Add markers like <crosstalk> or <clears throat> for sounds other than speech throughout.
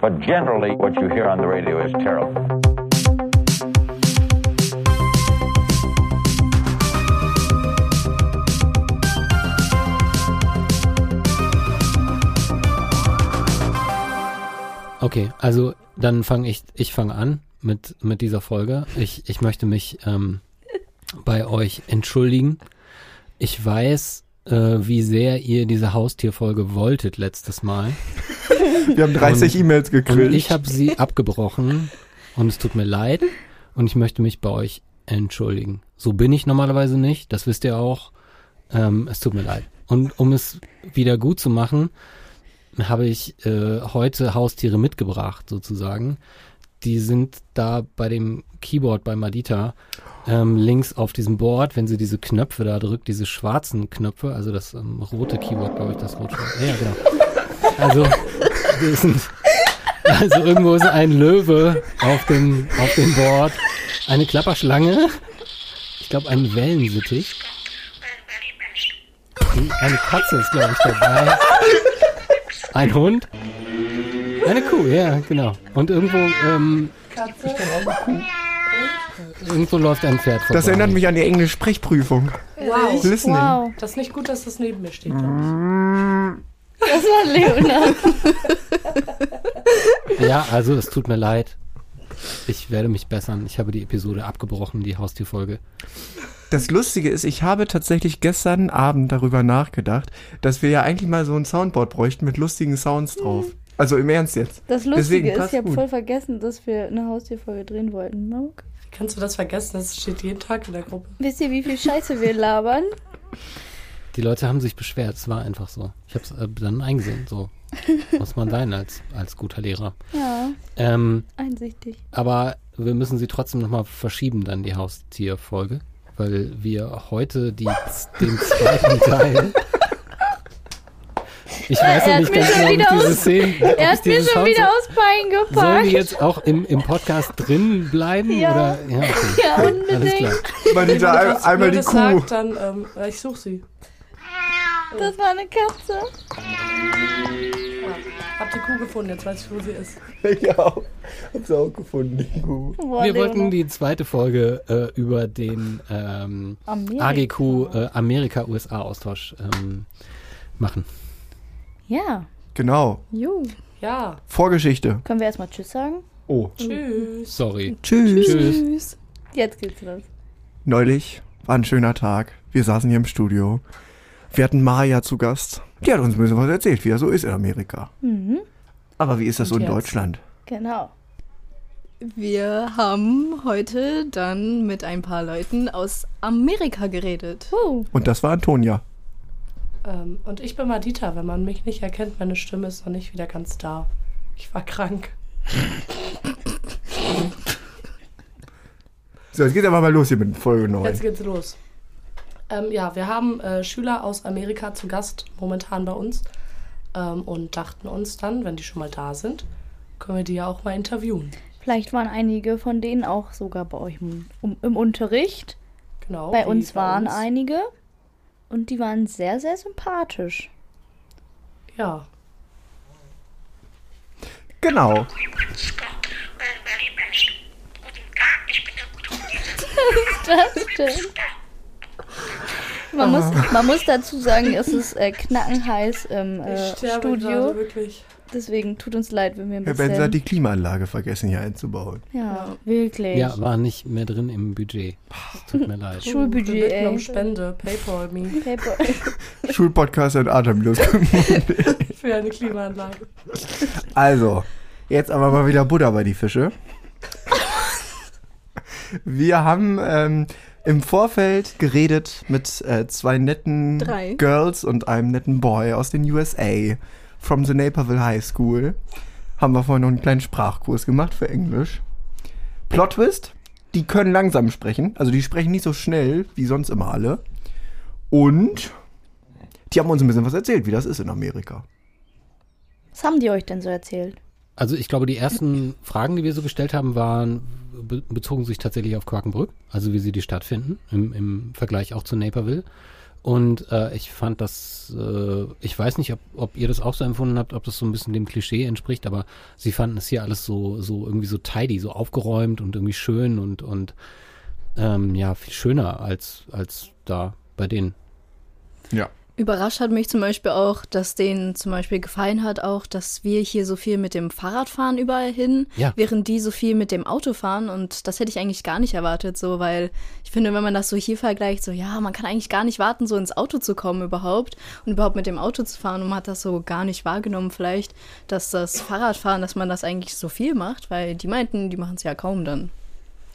But generally, what you hear on the radio is terrible. Okay, also dann fange ich, ich fange an mit, mit dieser Folge. Ich, ich möchte mich ähm, bei euch entschuldigen. Ich weiß, äh, wie sehr ihr diese Haustierfolge wolltet letztes Mal. <laughs> Wir haben 30 E-Mails Und gekriegt. ich habe sie abgebrochen und es tut mir leid und ich möchte mich bei euch entschuldigen. So bin ich normalerweise nicht, das wisst ihr auch. Ähm, es tut mir leid. Und um es wieder gut zu machen, habe ich äh, heute Haustiere mitgebracht, sozusagen. Die sind da bei dem Keyboard bei Madita ähm, links auf diesem Board, wenn sie diese Knöpfe da drückt, diese schwarzen Knöpfe, also das ähm, rote Keyboard, glaube ich, das rot Ja, genau. Also, sind, also irgendwo ist ein Löwe auf dem, auf dem Board, eine Klapperschlange, ich glaube ein Wellensittich, eine Katze ist, glaube ich, dabei, ein Hund, eine Kuh, ja, genau. Und irgendwo, ähm, irgendwo läuft ein Pferd vorbei. Das erinnert mich an die Englisch-Sprechprüfung. Wow. Listening. Wow, Das ist nicht gut, dass das neben mir steht. Das war Leonard. <laughs> Ja, also es tut mir leid. Ich werde mich bessern. Ich habe die Episode abgebrochen, die Haustierfolge. Das Lustige ist, ich habe tatsächlich gestern Abend darüber nachgedacht, dass wir ja eigentlich mal so ein Soundboard bräuchten mit lustigen Sounds drauf. Also im Ernst jetzt. Das Deswegen Lustige ist, ich habe voll vergessen, dass wir eine Haustierfolge drehen wollten. Wie kannst du das vergessen? Das steht jeden Tag in der Gruppe. Wisst ihr, wie viel Scheiße wir labern? <laughs> Die Leute haben sich beschwert. Es war einfach so. Ich habe es äh, dann eingesehen. So <laughs> muss man sein als, als guter Lehrer. Ja, Ähm, einsichtig. aber wir müssen sie trotzdem nochmal verschieben, dann die Haustierfolge. Weil wir heute die, den zweiten <laughs> Teil. Ich weiß Er hat nicht ganz genau, ob diese aus- Szene. Er hat mir schon wieder aus Bein Sollen gepackt. die jetzt auch im, im Podcast drin bleiben? Ja. Oder? Ja, okay. Ja, Alles unbedingt. klar. Manita, einmal die Kuh. Sagt, dann, ähm, ja, ich suche sie. Das war eine Katze. Hab die Kuh gefunden, jetzt weiß ich, wo sie ist. <laughs> ja, hab sie auch gefunden, die Kuh. Boah, Wir wollten Leonard. die zweite Folge äh, über den ähm, Amerika. AGQ äh, Amerika-USA-Austausch ähm, machen. Ja, Genau. jo. Ja, Vorgeschichte. Können wir erstmal Tschüss sagen? Oh. tschüss. Sorry. Tschüss. Tschüss. Jetzt geht's los. Neulich war ein schöner Tag. Wir saßen hier im Studio. Wir hatten Maja zu Gast. Die hat uns ein bisschen was erzählt, wie er so ist in Amerika. Mhm, Aber wie ist das so Und in jetzt? Deutschland? genau. Wir haben heute dann mit ein paar Leuten aus Amerika geredet. Uh, Und das war Antonia. Ähm, und ich bin Madita. Wenn man mich nicht erkennt, meine Stimme ist noch nicht wieder ganz da. Ich war krank. So, jetzt geht's aber mal los hier mit Folge 9. Jetzt geht's los. Ähm, ja, wir haben äh, Schüler aus Amerika zu Gast momentan bei uns ähm, und dachten uns dann, wenn die schon mal da sind, können wir die ja auch mal interviewen. vielleicht waren einige von denen auch sogar bei euch im, um, im Unterricht. Genau. bei uns waren uns. einige und die waren sehr, sehr sympathisch. Ja. Genau. <laughs> Das stimmt. Man, muss, man muss dazu sagen, es ist äh, knackenheiß im äh, Studio. gerade wirklich. Deswegen tut uns leid, wenn wir ein Herr bisschen... Benzer hat die Klimaanlage vergessen hier einzubauen. ja, wirklich. Ja, war nicht mehr drin im Budget. Es tut mir leid. Schulbudget, ey. um Spende. Paypal me Paper. <laughs> Schulpodcast und Atemlos. <laughs> für eine Klimaanlage. Also, jetzt aber mal wieder Butter bei die Fische. <laughs> Wir haben ähm, im Vorfeld geredet mit äh, zwei netten Drei. Girls und einem netten Boy aus den USA from the Naperville High School. Haben wir vorhin noch einen kleinen Sprachkurs gemacht für Englisch. Plot Twist, die können langsam sprechen, also die sprechen nicht so schnell wie sonst immer alle. Und die haben uns ein bisschen was erzählt, wie das ist in Amerika. Was haben die euch denn so erzählt? Also ich glaube, die ersten Fragen, die wir so gestellt haben, waren be bezogen sich tatsächlich auf Quakenbrück, also wie sie die Stadt finden, im, im Vergleich auch zu Naperville. Und äh, ich fand das, äh, ich weiß nicht, ob, ob ihr das auch so empfunden habt, ob das so ein bisschen dem Klischee entspricht, aber sie fanden es hier alles so, so irgendwie so tidy, so aufgeräumt und irgendwie schön und, und ähm, ja, viel schöner als, als da bei denen. Ja. Überrascht hat mich zum Beispiel auch, dass denen zum Beispiel gefallen hat auch, dass wir hier so viel mit dem Fahrrad fahren überall hin, Ja. während die so viel mit dem Auto fahren und das hätte ich eigentlich gar nicht erwartet, so, weil ich finde, wenn man das so hier vergleicht, so, ja, man kann eigentlich gar nicht warten, so ins Auto zu kommen überhaupt und überhaupt mit dem Auto zu fahren und man hat das so gar nicht wahrgenommen vielleicht, dass das Fahrradfahren, dass man das eigentlich so viel macht, weil die meinten, die machen es ja kaum dann.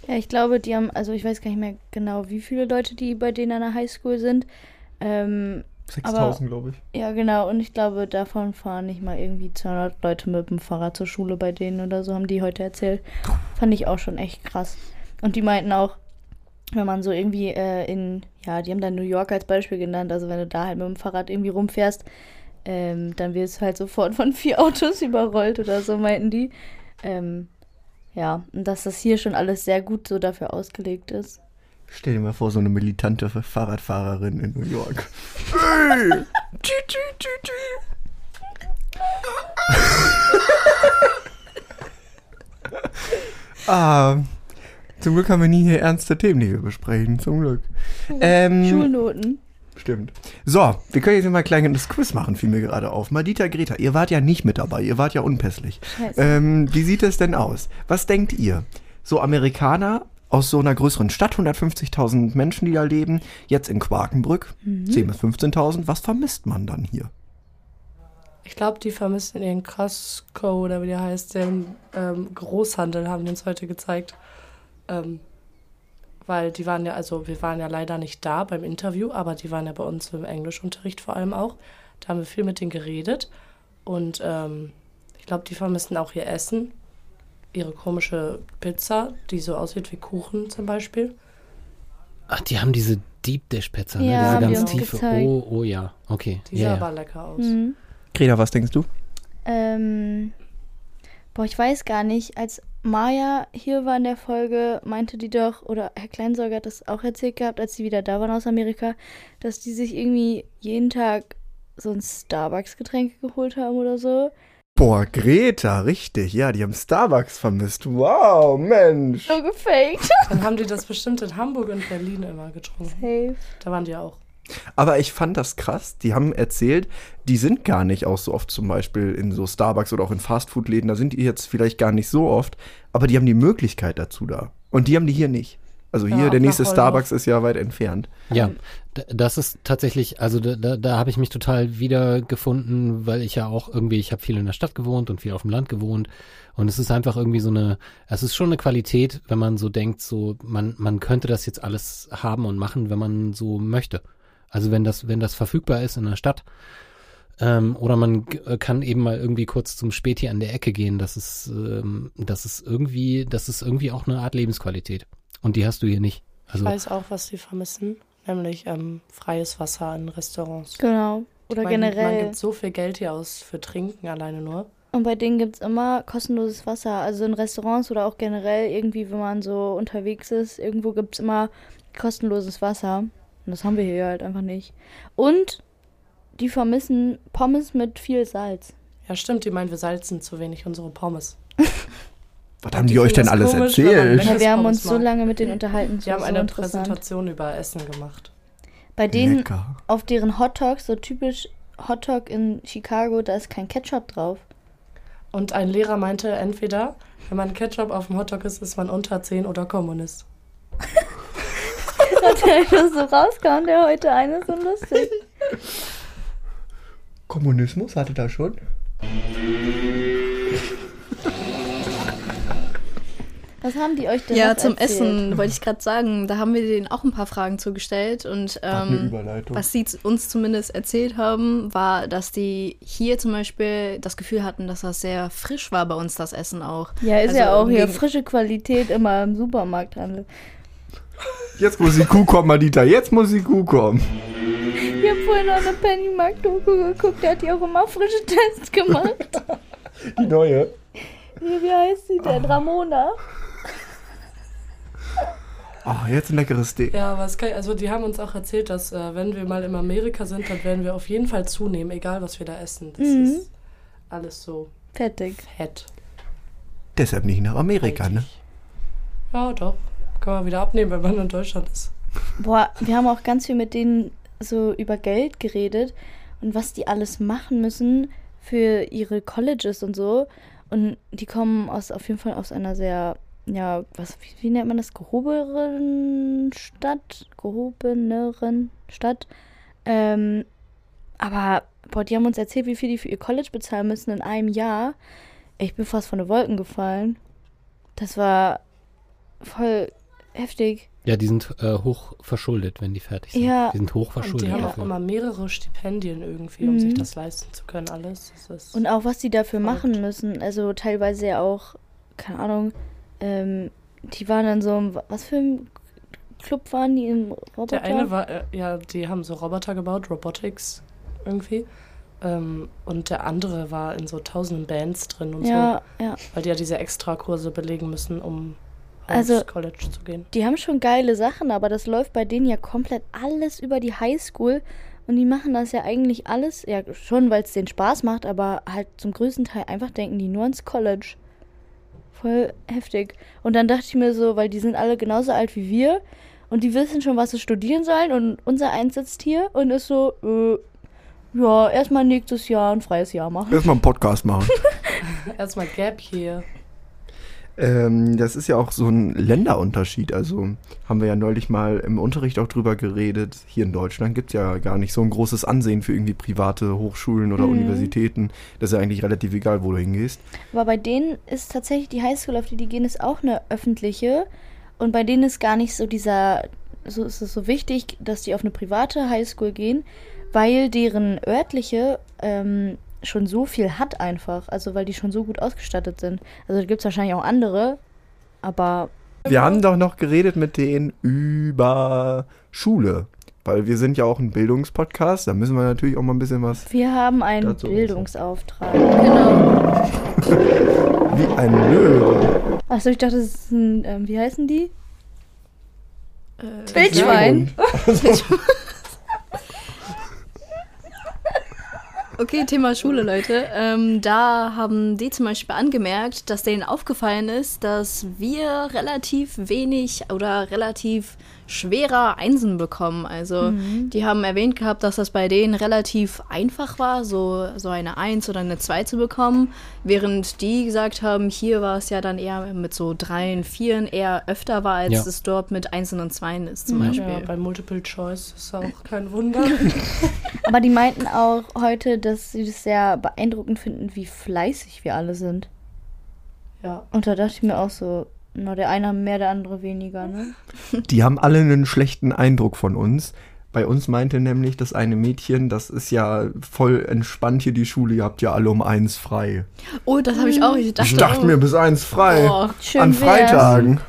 Ja, ich glaube, die haben, also ich weiß gar nicht mehr genau, wie viele Leute die bei denen an der Highschool sind. Ähm, 6000, glaube ich. ja, genau. Und ich glaube, davon fahren nicht mal irgendwie 200 Leute mit dem Fahrrad zur Schule bei denen oder so, haben die heute erzählt. Fand ich auch schon echt krass. Und die meinten auch, wenn man so irgendwie äh, in, ja, die haben dann New York als Beispiel genannt, also wenn du da halt mit dem Fahrrad irgendwie rumfährst, ähm, dann wirst du halt sofort von vier <laughs> Autos überrollt oder so, meinten die. Ähm, ja, und dass das hier schon alles sehr gut so dafür ausgelegt ist. Stell dir mal vor, so eine militante Fahrradfahrerin in New York. Ey! <laughs> Tü, tü, tü, tü. ah, <laughs> zum Glück haben wir nie hier ernste Themen, die wir besprechen. Zum Glück. Ähm, Schulnoten. Stimmt. So, wir können jetzt mal ein kleines Quiz machen, fiel mir gerade auf. Madita, Greta, ihr wart ja nicht mit dabei, ihr wart ja unpässlich. Ähm, wie sieht es denn aus? Was denkt ihr? So Amerikaner aus so einer größeren Stadt, 150.000 Menschen, die da leben, jetzt in Quakenbrück, 10.000 bis 15.000, was vermisst man dann hier? Ich glaube, die vermissen ihren Costco oder wie der heißt, den ähm, Großhandel, haben die uns heute gezeigt. Ähm, weil die waren ja, also wir waren ja leider nicht da beim Interview, aber die waren ja bei uns im Englischunterricht vor allem auch. Da haben wir viel mit denen geredet. Und ähm, ich glaube, die vermissen auch ihr Essen. Ihre komische Pizza, die so aussieht wie Kuchen zum Beispiel. Ach, die haben diese Deep Dish Pizza, ne? Ja, diese ganz tiefe. gezeigt. Oh, oh ja, okay. Die ja, sah ja. aber lecker aus. Mhm. Greta, was denkst du? Ähm, boah, ich weiß gar nicht. Als Maya hier war in der Folge, meinte die doch, oder Herr Kleinsorger hat das auch erzählt gehabt, als sie wieder da waren aus Amerika, dass die sich irgendwie jeden Tag so ein Starbucks-Getränk geholt haben oder so. Boah, Greta, richtig. Ja, die haben Starbucks vermisst. Wow, Mensch. So gefaked. <laughs> Dann haben die das bestimmt in Hamburg und Berlin immer getrunken. Safe. Da waren die auch. Aber ich fand das krass. Die haben erzählt, die sind gar nicht auch so oft zum Beispiel in so Starbucks oder auch in Fastfood-Läden. Da sind die jetzt vielleicht gar nicht so oft, aber die haben die Möglichkeit dazu da. Und die haben die hier nicht. Also Ja, hier, auch der nächste. Starbucks ist ja weit entfernt. Ja, das ist tatsächlich, also da, da, da habe ich mich total wiedergefunden, weil ich ja auch irgendwie, ich habe viel in der Stadt gewohnt und viel auf dem Land gewohnt und es ist einfach irgendwie so eine, es ist schon eine Qualität, wenn man so denkt, so man man könnte das jetzt alles haben und machen, wenn man so möchte. Also wenn das wenn das verfügbar ist in der Stadt ähm, oder man äh, kann eben mal irgendwie kurz zum Späti an der Ecke gehen, das ist ähm, das ist irgendwie, das ist irgendwie auch eine Art Lebensqualität und die hast du hier nicht. Ich Also weiß auch, was sie vermissen, nämlich ähm, freies Wasser in Restaurants. Genau. Oder man, generell. Man gibt so viel Geld hier aus für Trinken alleine nur. Und bei denen gibt es immer kostenloses Wasser. Also in Restaurants oder auch generell irgendwie, wenn man so unterwegs ist, irgendwo gibt es immer kostenloses Wasser. Und das haben wir hier halt einfach nicht. Und die vermissen Pommes mit viel Salz. Ja, stimmt, die meinen, wir salzen zu wenig unsere Pommes. <laughs> Was haben die, die euch denn alles komisch, erzählt? Ja, wir haben uns so lange mit denen unterhalten. Die haben eine so. Präsentation über Essen gemacht. Bei denen Lecker. auf deren Hotdogs, so typisch Hotdog in Chicago, da ist kein Ketchup drauf. Und ein Lehrer meinte, entweder, wenn man Ketchup auf dem Hotdog ist, ist man unter 10 oder Kommunist. Hat er einfach so rausgehauen, der heute eine so lustig. Kommunismus hatte da schon? Was haben die euch denn Ja, noch zum erzählt? Essen wollte ich gerade sagen, da haben wir denen auch ein paar Fragen zugestellt und eine ähm, Überleitung. was sie uns zumindest erzählt haben, war, dass die hier zum Beispiel das Gefühl hatten, dass das sehr frisch war bei uns, das Essen auch. Ja, ist Also ja auch hier frische Qualität immer im Supermarkt dran. Jetzt muss die Kuh kommen, Madita. Jetzt muss die Kuh kommen. Ich habe vorhin noch eine Pennymark-Doku geguckt, der hat die auch immer frische Tests gemacht. Die neue. Wie, wie heißt sie denn? Ramona? Oh, jetzt ein leckeres Steak. Ja, aber es kann, also die haben uns auch erzählt, dass äh, wenn wir mal in Amerika sind, dann werden wir auf jeden Fall zunehmen, egal was wir da essen. Das Mhm. ist alles so Fettig. fett. Deshalb nicht nach Amerika, ne? Ja, doch. Kann man wieder abnehmen, wenn man in Deutschland ist. Boah, wir haben auch ganz viel mit denen so über Geld geredet und was die alles machen müssen für ihre Colleges und so. Und die kommen aus auf jeden Fall aus einer sehr, ja, was, wie, wie nennt man das? Gehobenen Stadt? Gehobeneren Stadt. Ähm, aber, boah, die haben uns erzählt, wie viel die für ihr College bezahlen müssen in einem Jahr. Ich bin fast von den Wolken gefallen. Das war voll heftig. Ja, die sind äh, hoch verschuldet, wenn die fertig sind. Ja. Die sind hoch Und verschuldet die haben auch immer mehrere Stipendien irgendwie, um Mhm. sich das leisten zu können, alles. Das ist Und auch was die dafür Verrückt. machen müssen. Also teilweise ja auch, keine Ahnung, ähm, die waren in so einem, was für ein Club waren die im Roboter? Der eine war, äh, ja, die haben so Roboter gebaut, Robotics irgendwie. Ähm, und der andere war in so tausenden Bands drin und Ja, ja. so, weil die ja diese Extrakurse belegen müssen, um Also- aufs College zu gehen. Die haben schon geile Sachen, aber das läuft bei denen ja komplett alles über die Highschool. Und die machen das ja eigentlich alles, ja schon, weil es denen Spaß macht, aber halt zum größten Teil einfach denken die nur ans College. Voll heftig. Und dann dachte ich mir so, weil die sind alle genauso alt wie wir und die wissen schon, was sie studieren sollen und unser eins sitzt hier und ist so, äh, ja, erstmal nächstes Jahr ein freies Jahr machen. Erstmal einen Podcast machen. <laughs> Erstmal Gap hier. Ähm, das ist ja auch so ein Länderunterschied. Also haben wir ja neulich mal im Unterricht auch drüber geredet. Hier in Deutschland gibt es ja gar nicht so ein großes Ansehen für irgendwie private Hochschulen oder Mhm. Universitäten. Das ist ja eigentlich relativ egal, wo du hingehst. Aber bei denen ist tatsächlich die Highschool, auf die die gehen, ist auch eine öffentliche. Und bei denen ist gar nicht so dieser, so ist es so wichtig, dass die auf eine private Highschool gehen, weil deren örtliche ähm, schon so viel hat einfach. Also weil die schon so gut ausgestattet sind. Also da gibt es wahrscheinlich auch andere, aber Wir haben doch noch geredet mit denen über Schule. Weil wir sind ja auch ein Bildungspodcast. Da müssen wir natürlich auch mal ein bisschen was wir haben einen. Bildungsauftrag. Genau. <laughs> wie ein Löwe. Achso, ich dachte, das ist ein, ähm, wie heißen die? Äh, Wildschwein. <laughs> Okay, Thema Schule, Leute. Ähm, da haben die zum Beispiel angemerkt, dass denen aufgefallen ist, dass wir relativ wenig oder relativ schwerer Einsen bekommen. Also die haben erwähnt gehabt, dass das bei denen relativ einfach war, so, so eine Eins oder eine Zwei zu bekommen, während die gesagt haben, hier war es ja dann eher mit so Dreien, Vieren eher öfter war, als Ja. es dort mit Einsen und Zweien ist zum Ja, Beispiel. bei Multiple Choice ist auch kein Wunder. <laughs> Aber die meinten auch heute, dass sie das sehr beeindruckend finden, wie fleißig wir alle sind. ja. Und da dachte ich mir auch so, na, der eine mehr, der andere weniger, ne? <laughs> Die haben alle einen schlechten Eindruck von uns. Bei uns meinte nämlich das eine Mädchen, das ist ja voll entspannt hier die Schule, ihr habt ja alle um eins frei. Oh, das habe ich auch. Ich dachte, Ich dachte oh, mir bis eins frei. oh, Schön An wär's. Freitagen.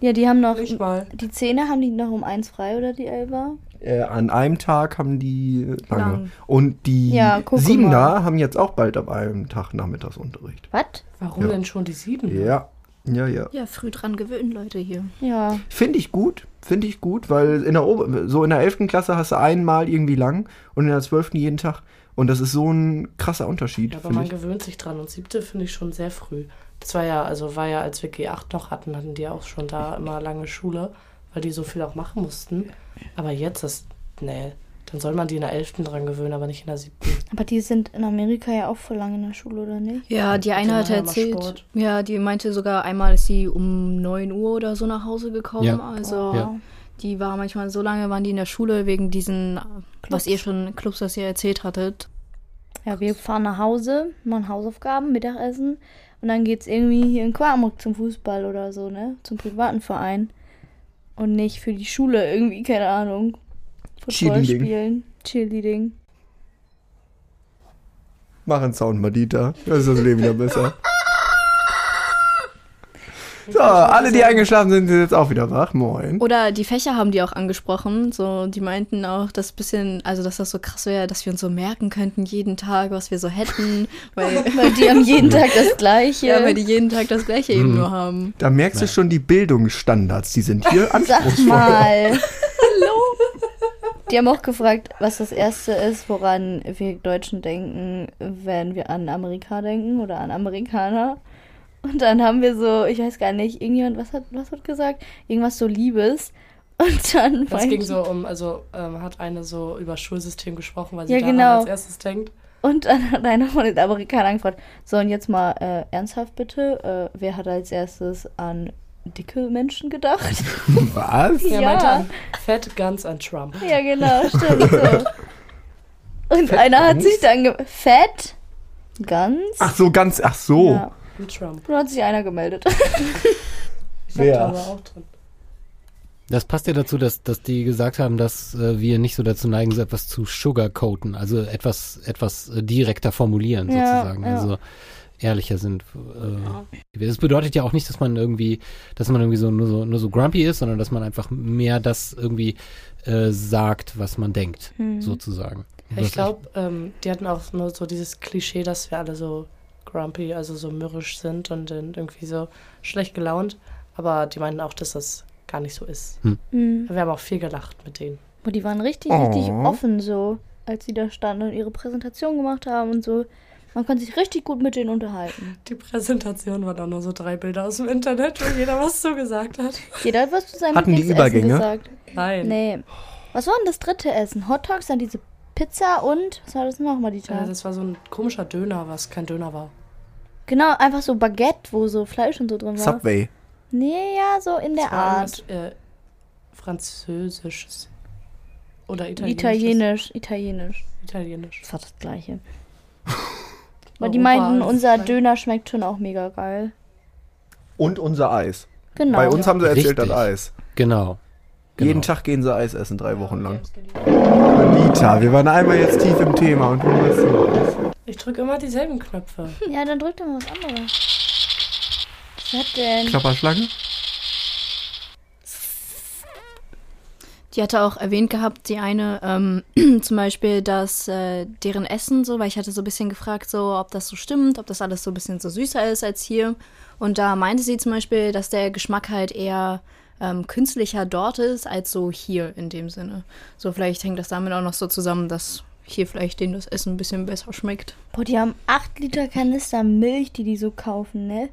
Ja, die haben noch, die Zehner haben die noch um eins frei oder die Elfer? Äh, an einem Tag haben die äh, lange. Lang. Und die Ja, Siebener haben jetzt auch bald ab einem Tag Nachmittagsunterricht. Was? Warum Ja. denn schon die sieben? Ja, ja, ja. Ja, früh dran gewöhnen, Leute hier. Ja. Finde ich gut, finde ich gut, weil in der Ober so in der 11. Klasse hast du einmal irgendwie lang und in der 12. jeden Tag. Und das ist so ein krasser Unterschied, Ja, aber man ich. gewöhnt sich dran. Und siebte finde ich schon sehr früh. Das war ja, also war ja, als wir G8 noch hatten, hatten die auch schon da immer lange Schule, weil die so viel auch machen mussten. Aber jetzt ist, nee, dann soll man die in der 11. dran gewöhnen, aber nicht in der siebten. Aber die sind in Amerika ja auch voll lange in der Schule, oder nicht? Ja, die eine hatte mal erzählt. Ja, die meinte sogar einmal ist sie um 9 Uhr oder so nach Hause gekommen. Ja. Also Ja. die war manchmal so lange, waren die in der Schule wegen diesen, was Clubs. ihr schon, Clubs, was ihr erzählt hattet. Ja, wir fahren nach Hause, machen Hausaufgaben, Mittagessen und dann geht's irgendwie hier in Quarmuk zum Fußball oder so, ne? Zum privaten Verein. Und nicht für die Schule irgendwie, keine Ahnung. Football Cheerleading. spielen. Cheerleading. Mach einen Sound mal, Dieter. Das ist das Leben wieder besser. <laughs> So, alle, die eingeschlafen sind, sind jetzt auch wieder wach. Moin. Oder die Fächer haben die auch angesprochen. So, die meinten auch, dass bisschen, also dass das so krass wäre, dass wir uns so merken könnten jeden Tag, was wir so hätten, <laughs> weil, Weil die haben jeden Tag das Gleiche. ja, weil die jeden Tag das gleiche eben nur haben. Da merkst du schon die Bildungsstandards, die sind hier <laughs> Sag anspruchsvoll. mal. <laughs> Hallo. Die haben auch gefragt, was das Erste ist, woran wir Deutschen denken, wenn wir an Amerika denken oder an Amerikaner. Und dann haben wir so, ich weiß gar nicht, irgendjemand, was hat, was hat gesagt? Irgendwas so Liebes. Und dann meinte- ging so um, also ähm, hat eine so über Schulsystem gesprochen, weil sie Ja, daran genau. als erstes denkt. Und dann hat einer von den Amerikanern gefragt, so und jetzt mal äh, ernsthaft bitte, äh, wer hat als erstes an dicke Menschen gedacht? <laughs> Was? Er Ja. meinte an Fat Guns an Trump. ja, genau, stimmt so. <laughs> Und einer hat Guns? sich dann ge Fett? Ganz? Ach so, ganz, ach so. Ja. Und Trump. Da hat sich einer gemeldet. <laughs> Ich da aber auch drin. Das passt ja dazu, dass, dass die gesagt haben, dass äh, wir nicht so dazu neigen, so etwas zu sugarcoaten, also etwas, etwas äh, direkter formulieren Ja, sozusagen, ja. also ehrlicher sind. Äh, Das bedeutet ja auch nicht, dass man irgendwie, dass man irgendwie so nur so nur so grumpy ist, sondern dass man einfach mehr das irgendwie äh, sagt, was man denkt, Hm. sozusagen. Ja, ich glaube, ähm, die hatten auch nur so dieses Klischee, dass wir alle so grumpy, also so mürrisch sind und irgendwie so schlecht gelaunt. Aber die meinten auch, dass das gar nicht so ist. Mhm. Wir haben auch viel gelacht mit denen. Und die waren richtig, Oh. richtig offen so, als sie da standen und ihre Präsentation gemacht haben und so. Man konnte sich richtig gut mit denen unterhalten. Die Präsentation waren auch nur so drei Bilder aus dem Internet, wo jeder was zugesagt hat. Jeder hat was zu seinem Hatten die Übergänge? gesagt. Nein. Nee. Was war denn das dritte Essen? Hot Dogs, dann diese Pizza und, was war das nochmal, die Äh, Tag? das war so ein komischer Döner, was kein Döner war. Genau, einfach so Baguette, wo so Fleisch und so drin war. Subway. Nee, ja, so in der Das war Art. äh, Französisches. Oder. Italienisch, italienisch. Italienisch. Das war das gleiche. <laughs> Weil die meinten, unser. Döner schmeckt schon auch mega geil. Und unser Eis. Genau. Bei uns haben sie erzählt, Richtig. das Eis. Genau. Jeden Genau. Tag gehen sie Eis essen, drei Wochen lang. Anita, wir waren einmal jetzt tief im Thema und du hast los. Ich drücke immer dieselben Knöpfe. Ja, dann drück doch mal was anderes. Was hat denn? Klapperschlange? Die hatte auch erwähnt gehabt, die eine, ähm, <clears throat> zum Beispiel, dass äh, deren Essen so, weil ich hatte so ein bisschen gefragt, so, ob das so stimmt, ob das alles so ein bisschen so süßer ist als hier. Und da meinte sie zum Beispiel, dass der Geschmack halt eher ähm, künstlicher dort ist, als so hier in dem Sinne. So, vielleicht hängt das damit auch noch so zusammen, dass hier vielleicht denen das Essen ein bisschen besser schmeckt. Boah, die haben 8 Liter Kanister Milch, die die so kaufen, ne?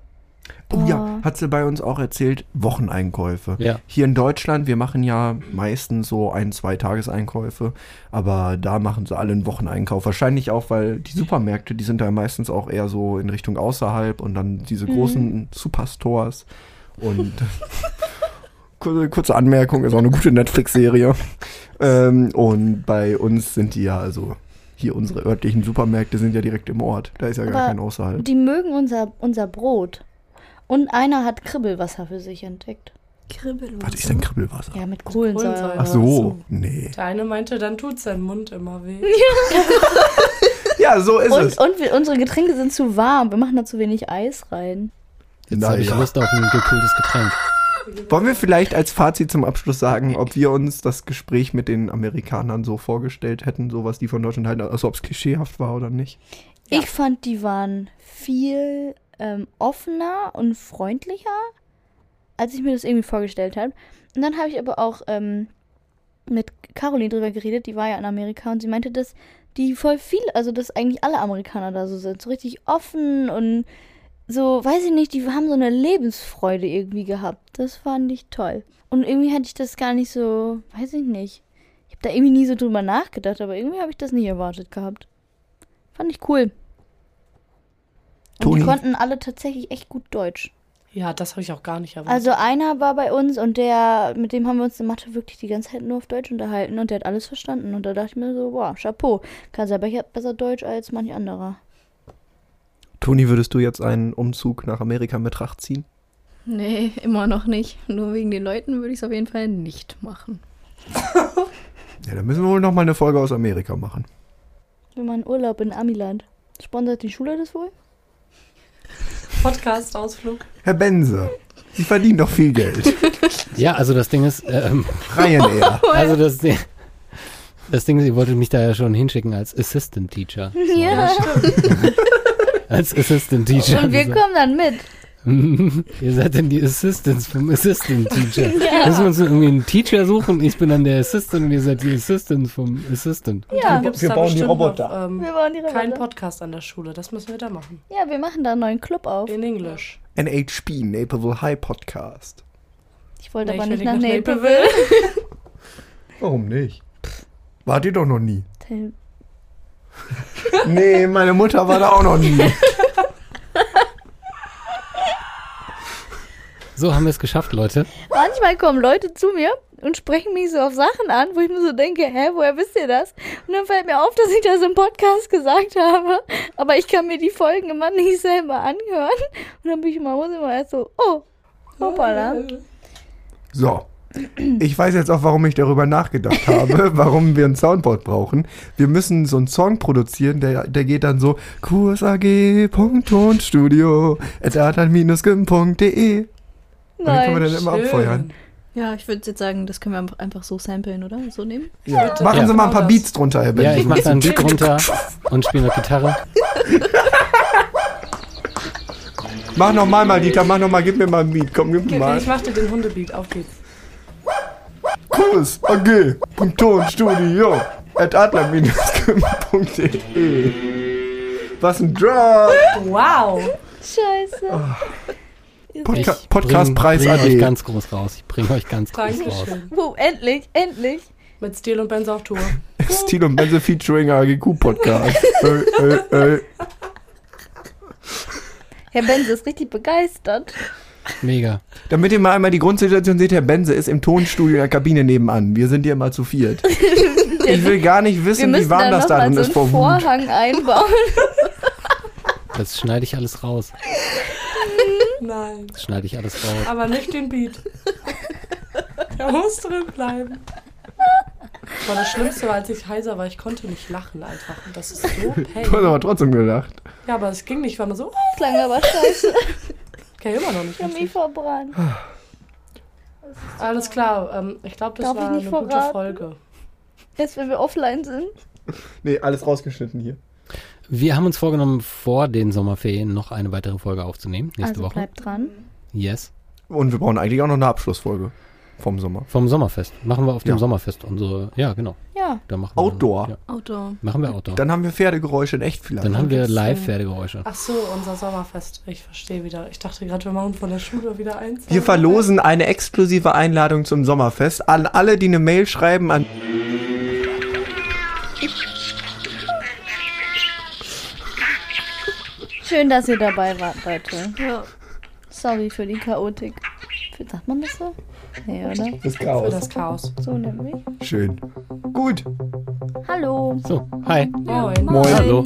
Oh ja, Oh. hat sie bei uns auch erzählt, Wocheneinkäufe. Ja. Hier in Deutschland, wir machen ja meistens so ein, zwei Tageseinkäufe, aber da machen sie alle einen Wocheneinkauf. Wahrscheinlich auch, weil die Supermärkte, die sind da meistens auch eher so in Richtung außerhalb und dann diese großen Superstores. Und <laughs> <laughs> kurze, Anmerkung, ist auch eine gute Netflix-Serie. ähm, und bei uns sind die ja, also hier unsere örtlichen Supermärkte sind ja direkt im Ort. Da ist ja gar Aber kein Außerhalb. Die mögen unser, unser Brot. Und einer hat Kribbelwasser für sich entdeckt. Kribbel. Was ist denn Kribbelwasser? Ja, mit Kohlensäure. Kohlensäure. Ach so, nee. Der eine meinte, dann tut sein Mund immer weh. <laughs> Ja, so ist es. Und, und wir, unsere Getränke sind zu warm. Wir machen da zu wenig Eis rein. Jetzt habe ich. Lust auf ein gekühltes Getränk. Wollen wir vielleicht als Fazit zum Abschluss sagen, ob wir uns das Gespräch mit den Amerikanern so vorgestellt hätten, so was die von Deutschland halten, also ob es klischeehaft war oder nicht? Ich fand, die waren viel ähm, offener und freundlicher, als ich mir das irgendwie vorgestellt habe. Und dann habe ich aber auch ähm, mit Caroline drüber geredet, die war ja in Amerika und sie meinte, dass die voll viel, also dass eigentlich alle Amerikaner da so sind, so richtig offen und so, weiß ich nicht, die haben so eine Lebensfreude irgendwie gehabt. Das fand ich toll. Und irgendwie hatte ich das gar nicht so, weiß ich nicht. Ich habe da irgendwie nie so drüber nachgedacht, aber irgendwie habe ich das nicht erwartet gehabt. Fand ich cool. Und Toni? die konnten alle tatsächlich echt gut Deutsch. Ja, das habe ich auch gar nicht erwartet. Also einer war bei uns und der, mit dem haben wir uns in Mathe wirklich die ganze Zeit nur auf Deutsch unterhalten und der hat alles verstanden. Und da dachte ich mir so, wow, Chapeau. Kann selber besser Deutsch als manch anderer. Toni, würdest du jetzt einen Umzug nach Amerika in Betracht ziehen? Nee, immer noch nicht. Nur wegen den Leuten würde ich es auf jeden Fall nicht machen. Ja, dann müssen wir wohl noch mal eine Folge aus Amerika machen. Wir machen Urlaub in Amiland. Sponsert die Schule das wohl? Podcast-Ausflug. Herr Bense, Sie verdienen doch viel Geld. <laughs> Ja, also das Ding ist, ähm, Ryanair. <laughs> also das Ding, das Ding ist, ihr wolltet mich da ja schon hinschicken als Assistant Teacher. Ja, <laughs> Als Assistant Teacher. und wir kommen dann mit. <laughs> Ihr seid denn die Assistants vom Assistant Teacher. <laughs> Müssen wir uns irgendwie einen Teacher suchen? Ich bin dann der Assistant und ihr seid die Assistants vom Assistant. Ja, Dann wir da bauen die Roboter. Noch, ähm, wir bauen die keinen Roboter. Podcast an der Schule, das müssen wir da machen. Ja, wir machen da einen neuen Club auf. In Englisch. NHP, Naperville High Podcast. Ich wollte Nee, aber ich nicht nach nach Naperville. <laughs> Warum nicht? Wart ihr doch noch nie. Nee, meine Mutter war da auch noch nie. So haben wir es geschafft, Leute. Manchmal kommen Leute zu mir und sprechen mich so auf Sachen an, wo ich mir so denke, hä, woher wisst ihr das? Und dann fällt mir auf, dass ich das im Podcast gesagt habe, aber ich kann mir die Folgen immer nicht selber anhören. Und dann bin ich immer, muss ich immer erst so, oh, hoppala. So. Ich weiß jetzt auch, warum ich darüber nachgedacht <laughs> habe, warum wir ein Soundboard brauchen. Wir müssen so einen Song produzieren, der, der geht dann so qsag.tonstudio at Und den können wir Nein. dann immer abfeuern. Ja, ich würde jetzt sagen, das können wir einfach- so samplen, oder? So nehmen. Ja. Machen Ja. Sie mal ein paar Genau Beats drunter, Herr Ja, Benjamin. ich mache da ein Beat runter und spiele noch Gitarre. Mach noch mal, mal, Dieter, mach noch mal, gib mir mal ein Beat. Komm, gib mir Okay, mal. ich mach dir den Hundebeat, auf geht's. qsag.tonstudio at adler-skim.de Was ein Drop! Wow! Scheiße. Podca Ich Podcastpreis bring, bring euch AD. ganz groß raus. Ich bringe euch ganz groß raus. Puh, endlich, endlich. Mit Stil und Benz auf Tour. <laughs> Stil und Benze featuring AGQ Podcast. äh, äh, äh. Herr Benz ist richtig begeistert. Mega. Damit ihr mal einmal die Grundsituation seht, Herr Benze ist im Tonstudio in der Kabine nebenan. Wir sind hier mal zu viert. <laughs> Ich will gar nicht wissen, wie warm da das da drin so ist vor Wut. Vorhang einbauen. <laughs> Das schneide ich alles raus. Nein. Das schneide ich alles raus. Aber nicht den Beat. Der muss drin bleiben. War das Schlimmste war, als ich heiser war, ich konnte nicht lachen einfach. Und das ist so <laughs> Du hast pain. aber trotzdem gelacht. Ja, aber es ging nicht, war nur so, Klang aber scheiße. Okay, immer noch nicht. Ich hab mich verbrannt. Alles klar, ähm, ich glaube, das Darf war eine nicht gute verraten? Folge. Erst wenn wir offline sind. <laughs> Nee, alles rausgeschnitten hier. Wir haben uns vorgenommen, vor den Sommerferien noch eine weitere Folge aufzunehmen. Nächste also Woche. bleibt dran. Yes. Und wir brauchen eigentlich auch noch eine Abschlussfolge vom Sommer. Vom Sommerfest. Machen wir auf dem Ja. Sommerfest unsere. Ja, genau. Ja. Da machen wir Outdoor. Ja, Outdoor. machen wir Outdoor. Dann haben wir Pferdegeräusche in echt vielleicht. Dann haben wir Live-Pferdegeräusche. Ach so, unser Sommerfest. Ich verstehe wieder. Ich dachte gerade, wir machen von der Schule wieder eins. Wir verlosen eine exklusive Einladung zum Sommerfest an alle, die eine Mail schreiben an Schön, dass ihr dabei wart, Leute. Ja. Sorry für die Chaotik. Wie sagt man das so? Nee, oder? das Für Chaos. das Chaos. So nämlich. Schön. Gut. Hallo. So, hi. Moin. Moin. Hallo.